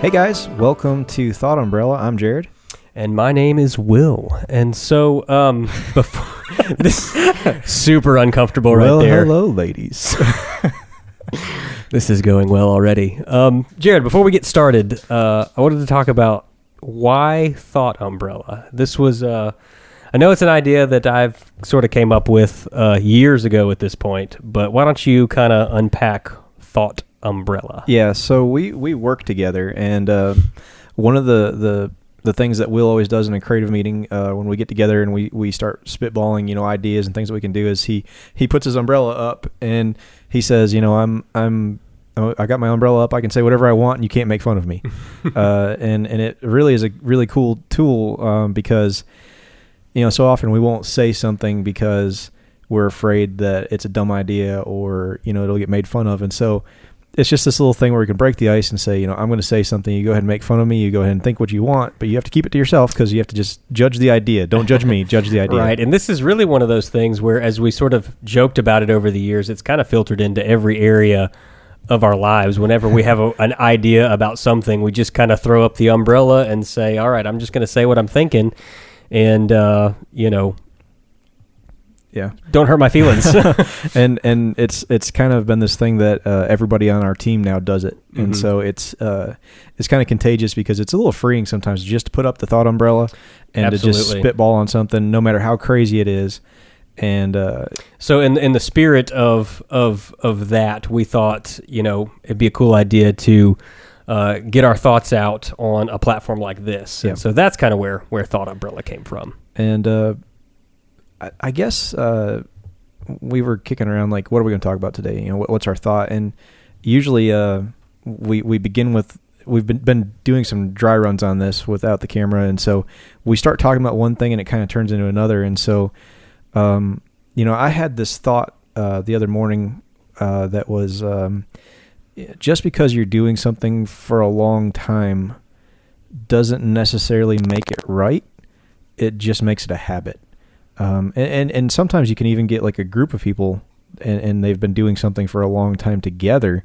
Hey guys, welcome to Thought Umbrella. I'm Jared. and my name is Will. And so, um, before this super uncomfortable right there. hello, ladies. This is going well already. Um, Jared, before we get started, uh, I wanted to talk about why Thought Umbrella. This was, uh, I know it's an idea that I've sort of came up with uh, years ago at this point, but why don't you kind of unpack Thought Umbrella? yeah, so we we work together, and uh, one of the the the things that Will always does in a creative meeting uh, when we get together and we, we start spitballing, you know, ideas and things that we can do is he he puts his umbrella up and he says, you know, I'm I'm oh, I got my umbrella up. I can say whatever I want, and you can't make fun of me. uh, and and it really is a really cool tool um, because you know so often we won't say something because we're afraid that it's a dumb idea or you know it'll get made fun of, and so it's just this little thing where we can break the ice and say, you know, I'm going to say something. You go ahead and make fun of me. You go ahead and think what you want, but you have to keep it to yourself because you have to just judge the idea. Don't judge me. Judge the idea. Right. And this is really one of those things where, as we sort of joked about it over the years, it's kind of filtered into every area of our lives. Whenever we have a, an idea about something, we just kind of throw up the umbrella and say, all right, I'm just going to say what I'm thinking. And, uh, you know, Yeah. don't hurt my feelings. and and it's it's kind of been this thing that uh, everybody on our team now does it, and Mhm. so it's uh, it's kind of contagious because it's a little freeing sometimes just to put up the thought umbrella and to just spitball on something, no matter how crazy it is. And uh, so, in in the spirit of of of that, we thought, you know, it'd be a cool idea to uh, get our thoughts out on a platform like this. Yeah. And so that's kind of where where Thought Umbrella came from. and uh, I, I guess uh, we were kicking around like, what are we going to talk about today? You know, what, what's our thought? And usually, uh, we we begin with we've been been doing some dry runs on this without the camera, and so we start talking about one thing, and it kind of turns into another. And so, um, you know, I had this thought uh, the other morning uh, that was um, just because you're doing something for a long time doesn't necessarily make it right. It just makes it a habit. Um, and, and, and sometimes you can even get like a group of people and, and they've been doing something for a long time together.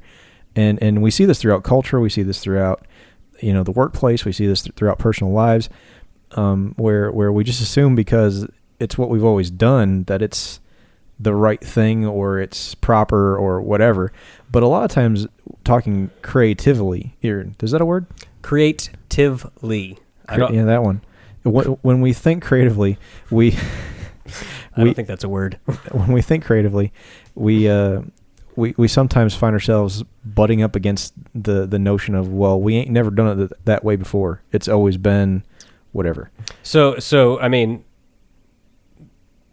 And, and we see this throughout culture. We see this throughout, you know, the workplace. We see this th- throughout personal lives, um, where, where we just assume because it's what we've always done that it's the right thing or it's proper or whatever. But a lot of times talking creatively here, is that a word? Creatively. I Cre- yeah, that one. When, when we think creatively, we I we- don't think that's a word. when we think creatively, we uh, we we sometimes find ourselves butting up against the the notion of well, we ain't never done it th- that way before. It's always been whatever. So, so I mean,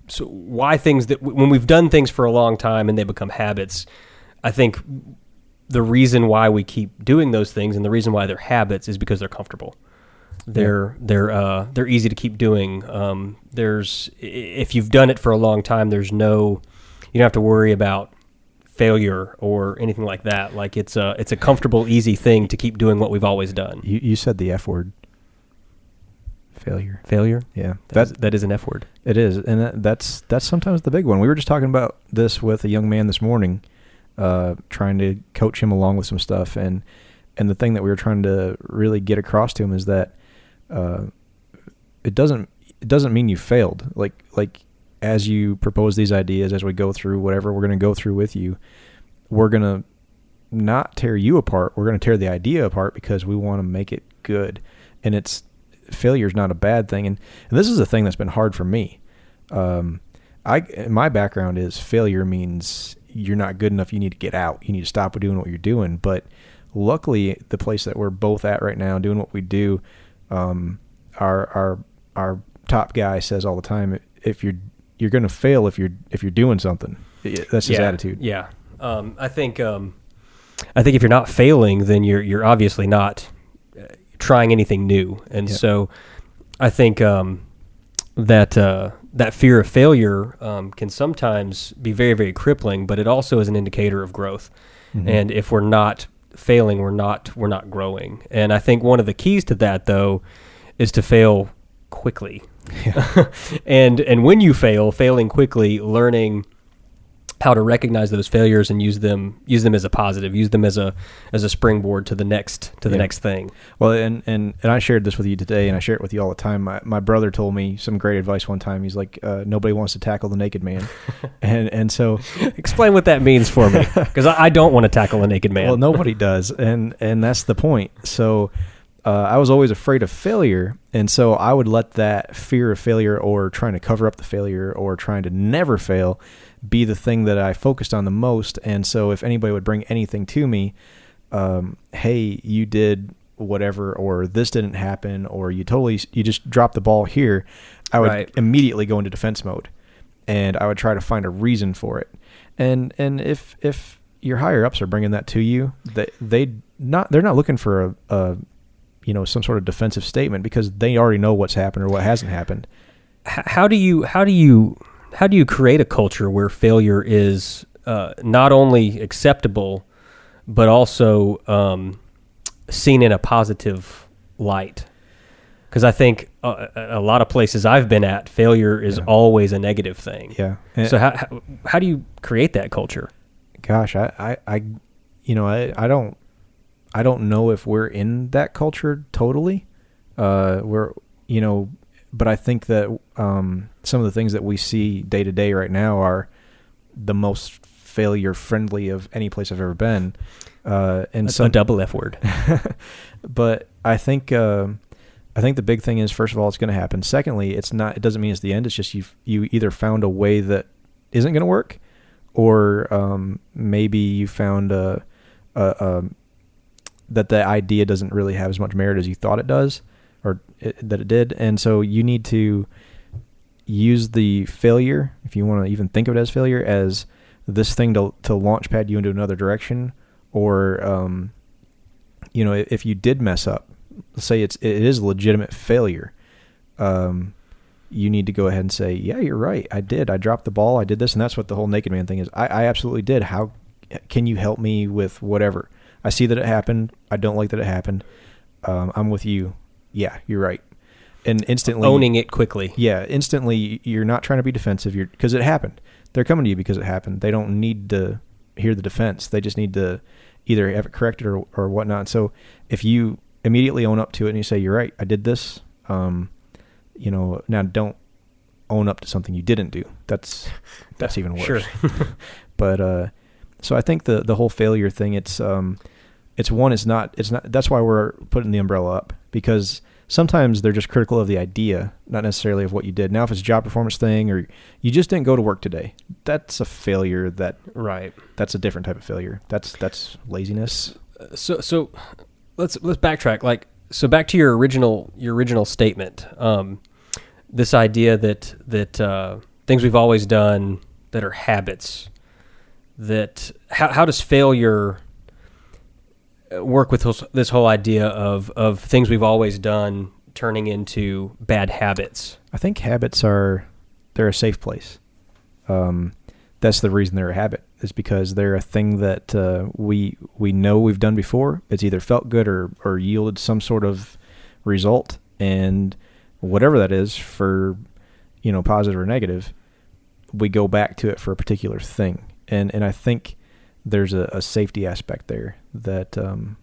so why things that when we've done things for a long time and they become habits, I think the reason why we keep doing those things and the reason why they're habits is because they're comfortable. They're they're uh, they're easy to keep doing. Um, there's if you've done it for a long time, there's no you don't have to worry about failure or anything like that. Like it's a it's a comfortable, easy thing to keep doing what we've always done. You you said the f word. Failure. Failure Yeah, that that that is an F word. it is, and that, that's that's sometimes the big one. We were just talking about this with a young man this morning, uh, trying to coach him along with some stuff, and and the thing that we were trying to really get across to him is that uh, it doesn't it doesn't mean you failed. Like like as you propose these ideas, as we go through whatever we're going to go through with you, we're going to not tear you apart. We're going to tear the idea apart because we want to make it good. And it's failure is not a bad thing. And, and this is a thing that's been hard for me. Um, I my background is failure means you're not good enough. You need to get out. You need to stop doing what you're doing. But luckily, the place that we're both at right now, doing what we do, um, our our our top guy says all the time, if you're you're going to fail if you're if you're doing something. That's his yeah, attitude. Yeah. Um, I think um, I think if you're not failing, then you're you're obviously not uh, trying anything new, and Yeah. so I think um, that uh, that fear of failure um, can sometimes be very very crippling, but it also is an indicator of growth. Mhm. And if we're not failing, we're not we're not growing. And I think one of the keys to that though is to fail quickly. and and when you fail, failing quickly, learning how to recognize those failures and use them use them as a positive, use them as a as a springboard to the next to the Yeah. next thing. Well, and, and and I shared this with you today, and I share it with you all the time. My, my brother told me some great advice one time. He's like, uh, "Nobody wants to tackle the naked man," and and so Explain what that means for me, because I, I don't want to tackle a naked man. well, nobody does, and and that's the point. So uh, I was always afraid of failure, and so I would let that fear of failure, or trying to cover up the failure, or trying to never fail, be the thing that I focused on the most. And so if anybody would bring anything to me, um, hey, you did whatever, or this didn't happen, or you totally you just dropped the ball here, I would Right. immediately go into defense mode, and I would try to find a reason for it. And and if if your higher ups are bringing that to you, they they not they're not looking for a, a you know some sort of defensive statement because they already know what's happened or what hasn't happened. How do you how do you how do you create a culture where failure is uh, not only acceptable but also um, seen in a positive light? Because I think a a lot of places I've been at, failure is Yeah. always a negative thing. Yeah. And- So how, how how do you create that culture? gosh, I, I, I you know, I, I don't, I don't know if we're in that culture totally. Uh, we're, you know, but I think that um, some of the things that we see day to day right now are the most failure friendly of any place I've ever been. Uh, and That's some a double F word. but I think um I think the big thing is first of all it's going to happen. Secondly, it's not. It doesn't mean it's the end. It's just you you either found a way that isn't going to work, or um, maybe you found a, a, a that the idea doesn't really have as much merit as you thought it does, it, that it did. And so you need to use the failure, if you want to even think of it as failure, as this thing to to launch pad you into another direction, or um, you know, if you did mess up, say it's it is legitimate failure, um, you need to go ahead and say, yeah, you're right, I did, I dropped the ball, I did this, and that's what the whole naked man thing is. I, I absolutely did. How can you help me with whatever? I see that it happened. I don't like that it happened. Um, I'm with you. Yeah, you're right. And instantly Owning it quickly. yeah, instantly you're not trying to be defensive. You're because it happened. They're coming to you because it happened. They don't need to hear the defense. They just need to either have it corrected or or whatnot. So if you immediately own up to it and you say you're right, I did this. Um, you know, now don't own up to something you didn't do. That's that's even worse. But uh, so I think the the whole failure thing. It's um, it's one. It's not. It's not. That's why we're putting the umbrella up because sometimes they're just critical of the idea, not necessarily of what you did. Now, if it's a job performance thing or you just didn't go to work today, that's a failure. That Right. that's a different type of failure. That's that's laziness. so so let's let's backtrack like so back to your original your original statement um this idea that that uh things we've always done that are habits that how how does failure work with this, whole idea of of things we've always done turning into bad habits I think habits are they're a safe place. Um, that's the reason they're a habit is because they're a thing that uh, we we know we've done before. It's either felt good or or yielded some sort of result, and whatever that is for you know positive or negative, we go back to it for a particular thing. And and I think there's a, a safety aspect there that um,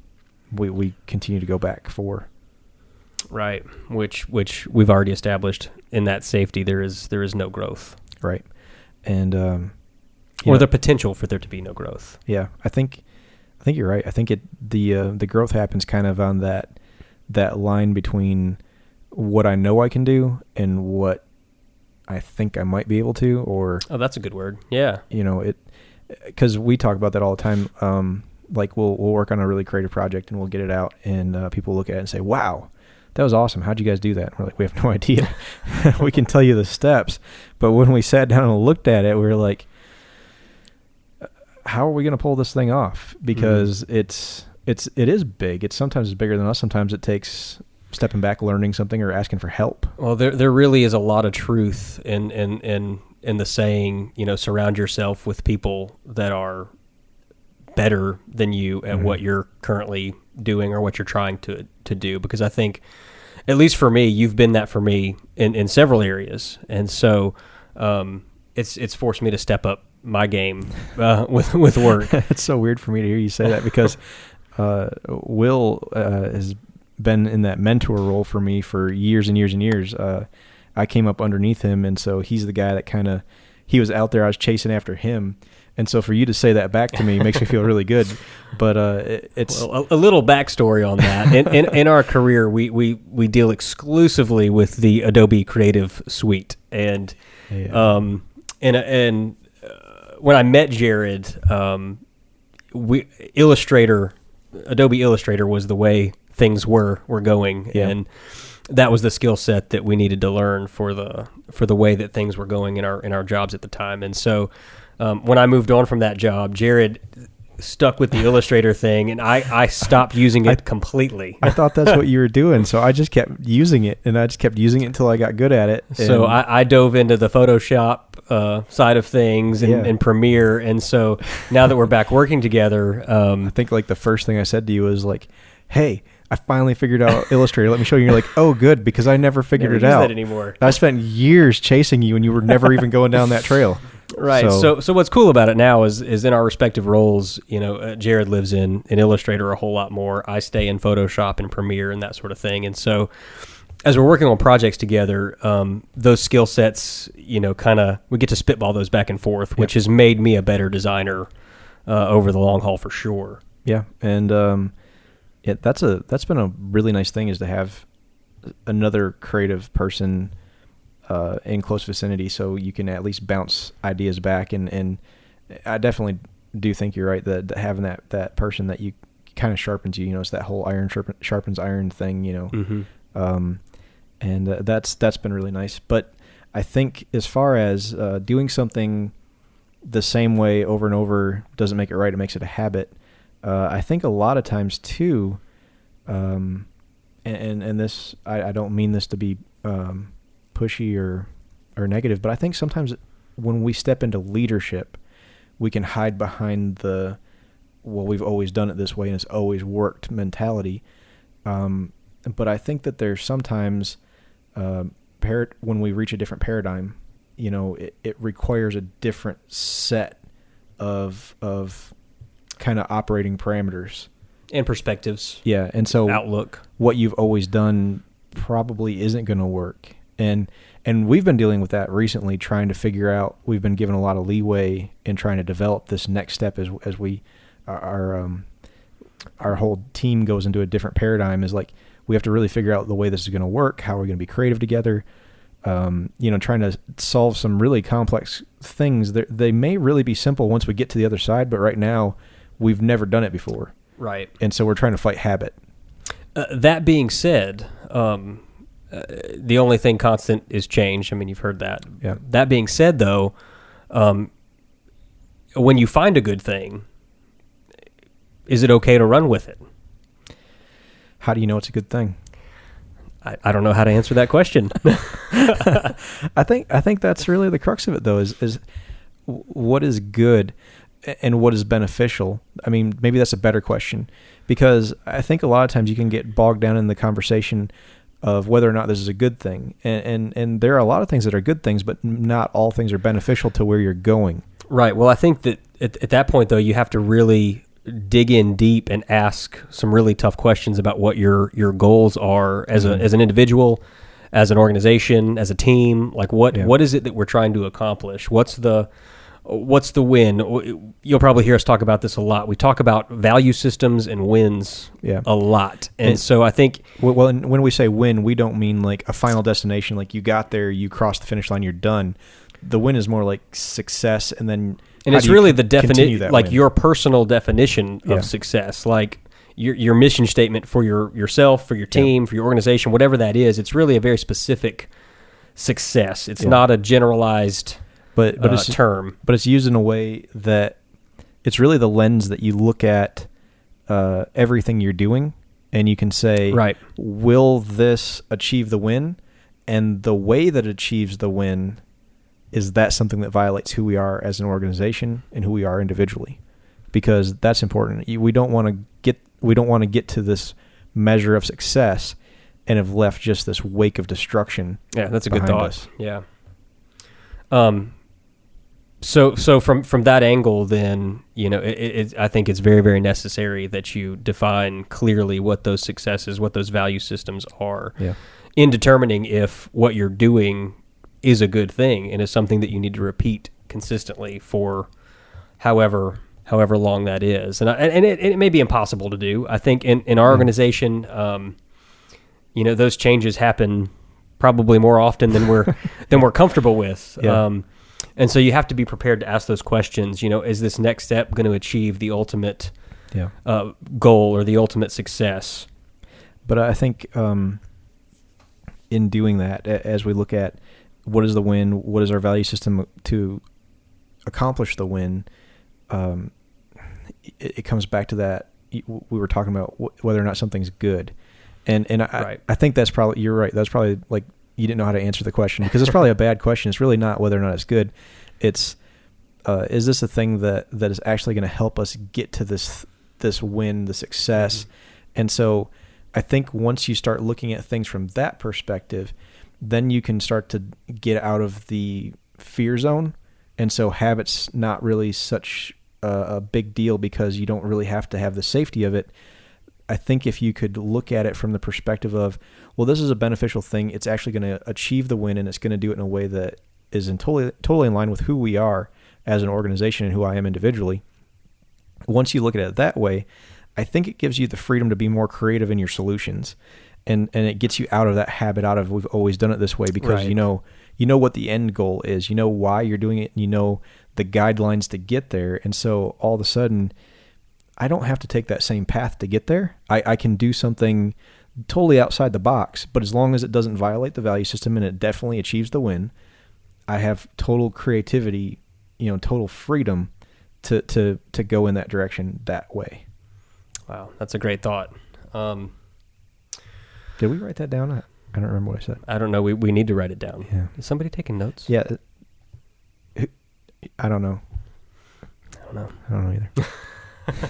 we we continue to go back for. right which which we've already established in that safety there is there is no growth Right. And um, or know- the potential for there to be no growth Yeah, I think I think you're right. I think it the uh, the growth happens kind of on that that line between what I know I can do and what I think I might be able to, or Oh, that's a good word. Yeah. you know it because we talk about that all the time. Um, like we'll we'll work on a really creative project and we'll get it out, and uh, people look at it and say, "Wow." That was awesome. How'd you guys do that? And we're like, we have no idea. we can tell you the steps, but when we sat down and looked at it, we were like, how are we going to pull this thing off? Because it's it's it is big. It's sometimes it's bigger than us. Sometimes it takes stepping back, learning something, or asking for help. Well, there there really is a lot of truth in in in in the saying, you know, surround yourself with people that are better than you at Mhm. what you're currently doing or what you're trying to to do because I think at least for me, you've been that for me in, in several areas. And so um, it's it's forced me to step up my game uh, with with work. it's so weird for me to hear you say that because uh, Will uh, has been in that mentor role for me for years and years and years. I came up underneath him, and so he's the guy that kind of he was out there. I was chasing after him, and so for you to say that back to me makes me feel really good. But uh, it, it's Well, a, a little backstory on that. In, in, in our career, we, we, we deal exclusively with the Adobe Creative Suite, and Yeah. um, and and uh, when I met Jared, um, we Illustrator, Adobe Illustrator was the way things were were going, Yeah. and that was the skill set that we needed to learn for the for the way that things were going in our in our jobs at the time. And so, um, when I moved on from that job, Jared stuck with the Illustrator thing, and I I stopped using it completely. I thought that's what you were doing, so I just kept using it, and I just kept using it until I got good at it. So I, I dove into the Photoshop uh, side of things and, Yeah. and Premiere, and so now that we're back working together, I um, think like the first thing I said to you was like, "Hey, I finally figured out Illustrator. Let me show you." You're like, "Oh, good," because I never figured never it out that anymore. I spent years chasing you, and you were never even going down that trail. Right. So, so what's cool about it now is is in our respective roles. You know, uh, Jared lives in in Illustrator a whole lot more. I stay in Photoshop and Premiere and that sort of thing. And so, as we're working on projects together, um, those skill sets, you know, kind of we get to spitball those back and forth, which has made me a better designer uh, over the long haul for sure. yeah, and um, yeah, that's a that's been a really nice thing is to have another creative person uh, in close vicinity, so you can at least bounce ideas back. And and I definitely do think you're right that, that having that that person that you kind of sharpens you. You know, it's that whole iron sharpen, sharpens iron thing. You know, Mm-hmm. um, and uh, that's that's been really nice. But I think as far as uh, doing something the same way over and over doesn't make it right; it makes it a habit. Uh, I think a lot of times too, um, and, and and this I, I don't mean this to be um, pushy or or negative, but I think sometimes when we step into leadership, we can hide behind the well, we've always done it this way and it's always worked mentality. Um, but I think that there's sometimes uh, par- when we reach a different paradigm, you know, it, it requires a different set of of kind of operating parameters. And perspectives, Yeah, and so outlook. what you've always done probably isn't going to work. And and we've been dealing with that recently, trying to figure out. We've been given a lot of leeway in trying to develop this next step as as we our, our um our whole team goes into a different paradigm. Is like we have to really figure out the way this is going to work. How we're going to be creative together. Um, you know, trying to solve some really complex things. They're, they may really be simple once we get to the other side, but right now we've never done it before, Right. and so we're trying to fight habit. Uh, that being said, um, uh, the only thing constant is change. I mean, you've heard that. Yeah. That being said, though, um, when you find a good thing, is it okay to run with it? How do you know it's a good thing? I, I don't know how to answer that question. I think I think that's really the crux of it, though. Is is what is good and what is beneficial? I mean, maybe that's a better question because I think a lot of times you can get bogged down in the conversation of whether or not this is a good thing, and and, and there are a lot of things that are good things, but not all things are beneficial to where you're going. right. Well, I think that at, at that point, though, you have to really dig in deep and ask some really tough questions about what your your goals are as a Mhm. as an individual, as an organization, as a team. Like what Yeah. what is it that we're trying to accomplish? What's the what's the win? You'll probably hear us talk about this a lot. We talk about value systems and wins Yeah. a lot, and, And- so I think Well, when we say win, we don't mean like a final destination, like you got there, you crossed the finish line, you're done. The win is more like success, and then and it's really the definition, like win? your personal definition of Yeah. success, like your your mission statement for your yourself, for your Yeah. team, for your organization, whatever that is. It's really a very specific success. It's Yeah. not a generalized but but uh, it's term. but it's used in a way that it's really the lens that you look at uh, everything you're doing, and you can say, Right. will this achieve the win? And the way that it achieves the win is that something that violates who we are as an organization and who we are individually, because that's important. We don't want to get we don't want to get to this measure of success and have left just this wake of destruction. Yeah, that's a good thought. us. Yeah. Um, so so from from that angle, then you know, it, it, I think it's very very necessary that you define clearly what those successes, what those value systems are, Yeah. in determining if what you're doing is a good thing and is something that you need to repeat consistently for however however long that is. And I, and it, it may be impossible to do. I think in in our organization, um, you know, those changes happen probably more often than we're than we're comfortable with. Yeah. Um, and so you have to be prepared to ask those questions. You know, is this next step going to achieve the ultimate Yeah. uh, goal or the ultimate success? But I think um, in doing that, as we look at what is the win, what is our value system to accomplish the win, um, it, it comes back to that we were talking about whether or not something's good, and and I, Right. I think that's probably you're right. That's probably like you didn't know how to answer the question because it's probably a bad question. It's really not whether or not it's good. It's uh, is this a thing that that is actually going to help us get to this this win, the success, and so I think once you start looking at things from that perspective, then you can start to get out of the fear zone, and so habits not really such a, a big deal because you don't really have to have the safety of it. I think if you could look at it from the perspective of, well, this is a beneficial thing. It's actually going to achieve the win, and it's going to do it in a way that is in totally totally in line with who we are as an organization and who I am individually. Once you look at it that way, I think it gives you the freedom to be more creative in your solutions, and and it gets you out of that habit out of we've always done it this way because Right. you know you know what the end goal is, you know why you're doing it, and you know the guidelines to get there, and so all of a sudden. I don't have to take that same path to get there. I, I can do something totally outside the box, but as long as it doesn't violate the value system and it definitely achieves the win, I have total creativity, you know, total freedom to to to go in that direction that way. Wow, that's a great thought. Um, Did we write that down? I, I don't remember what I said. I don't know. We, we need to write it down. Yeah. Is somebody taking notes? Yeah. I don't know. I don't know. I don't know either.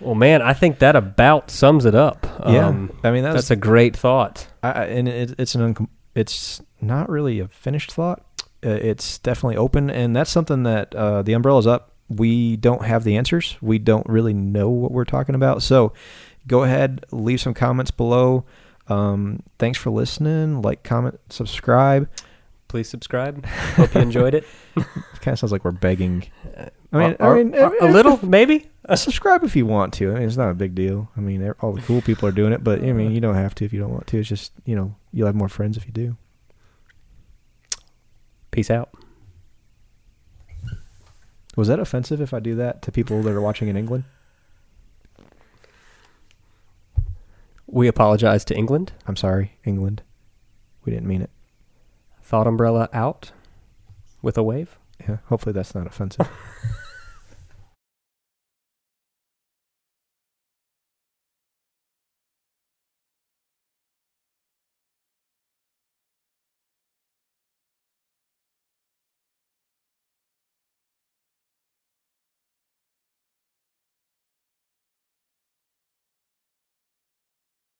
Well, man, I think that about sums it up. yeah. Um, I mean that's, that's a great thought. I, and it, it's an uncom- it's not really a finished thought. Uh, it's definitely open, and that's something that uh, the umbrella's up. We don't have the answers. We don't really know what we're talking about. So, go ahead, leave some comments below. Um, thanks for listening. Like, comment, subscribe. Please subscribe. Hope you enjoyed it. It kind of sounds like we're begging. I mean, I mean, a little, maybe. Subscribe if you want to. I mean, it's not a big deal. I mean, all the cool people are doing it, but I mean, you don't have to if you don't want to. It's just you know, you'll have more friends if you do. Peace out. Was that offensive if I do that to people that are watching in England? We apologize to England. I'm sorry, England. We didn't mean it. Thought umbrella out with a wave. Yeah, hopefully that's not offensive.